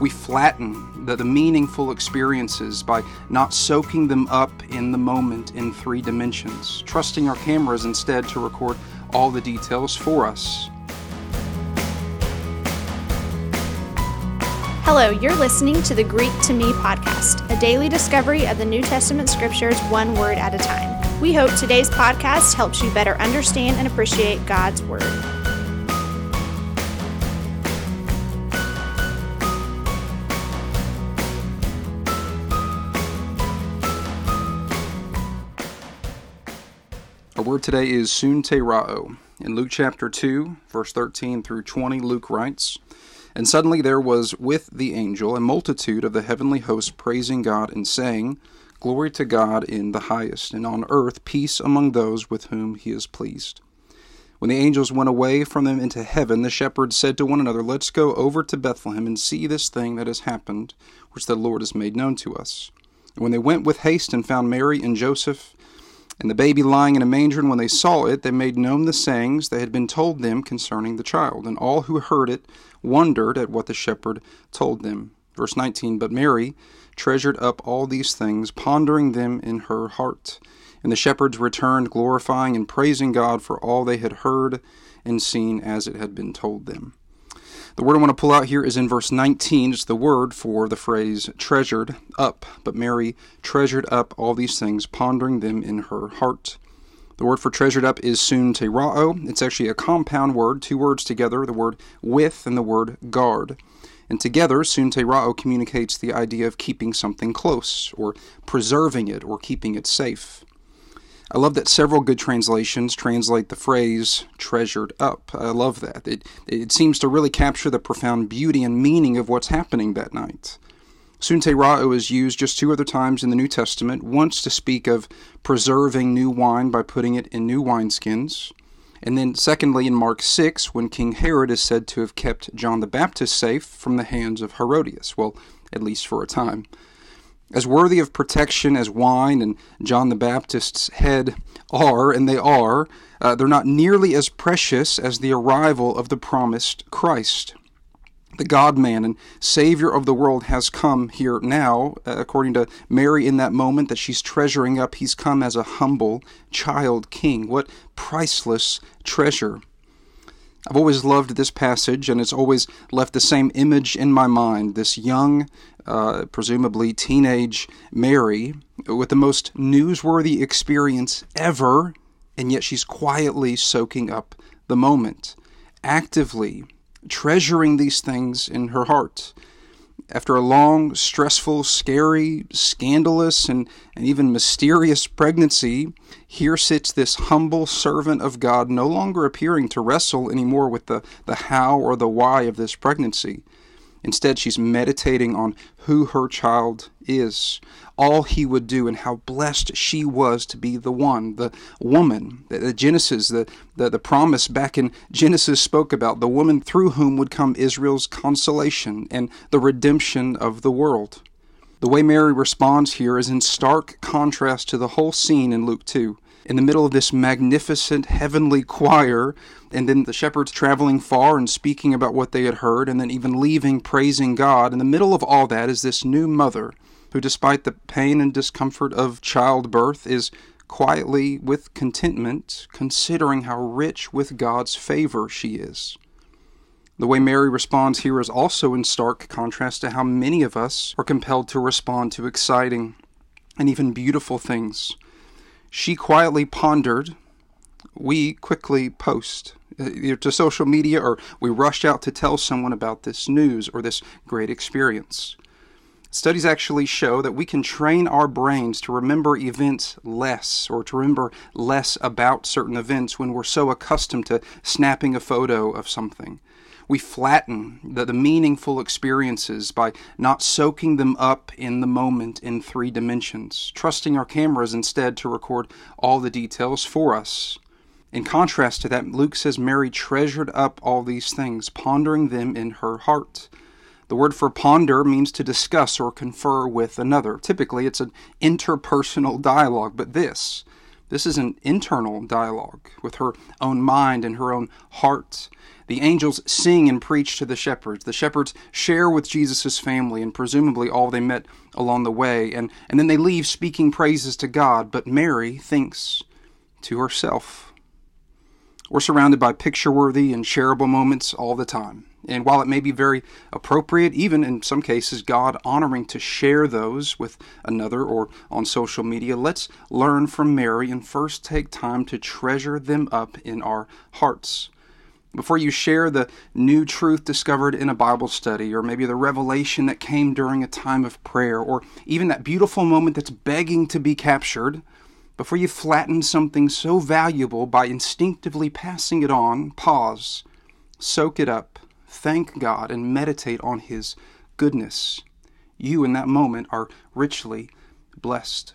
We flatten the, the, meaningful experiences by not soaking them up in the moment in three dimensions, trusting our cameras instead to record all the details for us. Hello, you're listening to the Greek to Me podcast, a daily discovery of the New Testament scriptures one word at a time. We hope today's podcast helps you better understand and appreciate God's Word. Our word today is sunterao. In Luke chapter 2, verse 13 through 20, Luke writes, And suddenly there was with the angel a multitude of the heavenly host praising God and saying, Glory to God in the highest, and on earth peace among those with whom he is pleased. When the angels went away from them into heaven, the shepherds said to one another, Let's go over to Bethlehem and see this thing that has happened, which the Lord has made known to us. And when they went with haste and found Mary and Joseph, and the baby lying in a manger, and when they saw it, they made known the sayings that had been told them concerning the child. And all who heard it wondered at what the shepherd told them. Verse 19 But Mary treasured up all these things, pondering them in her heart. And the shepherds returned, glorifying and praising God for all they had heard and seen as it had been told them. The word I want to pull out here is in verse 19. It's the word for the phrase treasured up. But Mary treasured up all these things, pondering them in her heart. The word for treasured up is sunterao. It's actually a compound word, two words together, the word with and the word guard. And together, sunterao communicates the idea of keeping something close, or preserving it, or keeping it safe. I love that several good translations translate the phrase treasured up. I love that. It, it seems to really capture the profound beauty and meaning of what's happening that night. Sunterao is used just two other times in the New Testament, once to speak of preserving new wine by putting it in new wineskins, and then, secondly, in Mark 6, when King Herod is said to have kept John the Baptist safe from the hands of Herodias, well, at least for a time. As worthy of protection as wine and John the Baptist's head are, and they are, uh, they're not nearly as precious as the arrival of the promised Christ the God man and Savior of the world has come here now, uh, according to Mary in that moment that she's treasuring up. He's come as a humble child king. What priceless treasure. I've always loved this passage, and it's always left the same image in my mind this young, uh, presumably teenage Mary with the most newsworthy experience ever, and yet she's quietly soaking up the moment, actively treasuring these things in her heart. After a long, stressful, scary, scandalous, and, and even mysterious pregnancy, here sits this humble servant of God, no longer appearing to wrestle anymore with the, the how or the why of this pregnancy. Instead, she's meditating on who her child is, all he would do, and how blessed she was to be the one, the woman. The, the Genesis, the, the, the promise back in Genesis spoke about the woman through whom would come Israel's consolation and the redemption of the world. The way Mary responds here is in stark contrast to the whole scene in Luke 2 in the middle of this magnificent heavenly choir, and then the shepherds traveling far and speaking about what they had heard, and then even leaving praising God. In the middle of all that is this new mother who, despite the pain and discomfort of childbirth, is quietly, with contentment, considering how rich with God's favor she is. The way Mary responds here is also in stark contrast to how many of us are compelled to respond to exciting and even beautiful things she quietly pondered. We quickly post uh, either to social media or we rush out to tell someone about this news or this great experience. Studies actually show that we can train our brains to remember events less or to remember less about certain events when we're so accustomed to snapping a photo of something. We flatten the, the meaningful experiences by not soaking them up in the moment in three dimensions, trusting our cameras instead to record all the details for us. In contrast to that, Luke says Mary treasured up all these things, pondering them in her heart. The word for ponder means to discuss or confer with another. Typically, it's an interpersonal dialogue, but this, This is an internal dialogue with her own mind and her own heart. The angels sing and preach to the shepherds. The shepherds share with Jesus' family and presumably all they met along the way, and, and then they leave speaking praises to God. But Mary thinks to herself. We're surrounded by picture worthy and shareable moments all the time. And while it may be very appropriate, even in some cases God honoring to share those with another or on social media, let's learn from Mary and first take time to treasure them up in our hearts. Before you share the new truth discovered in a Bible study, or maybe the revelation that came during a time of prayer, or even that beautiful moment that's begging to be captured, before you flatten something so valuable by instinctively passing it on, pause, soak it up, thank God, and meditate on His goodness. You in that moment are richly blessed.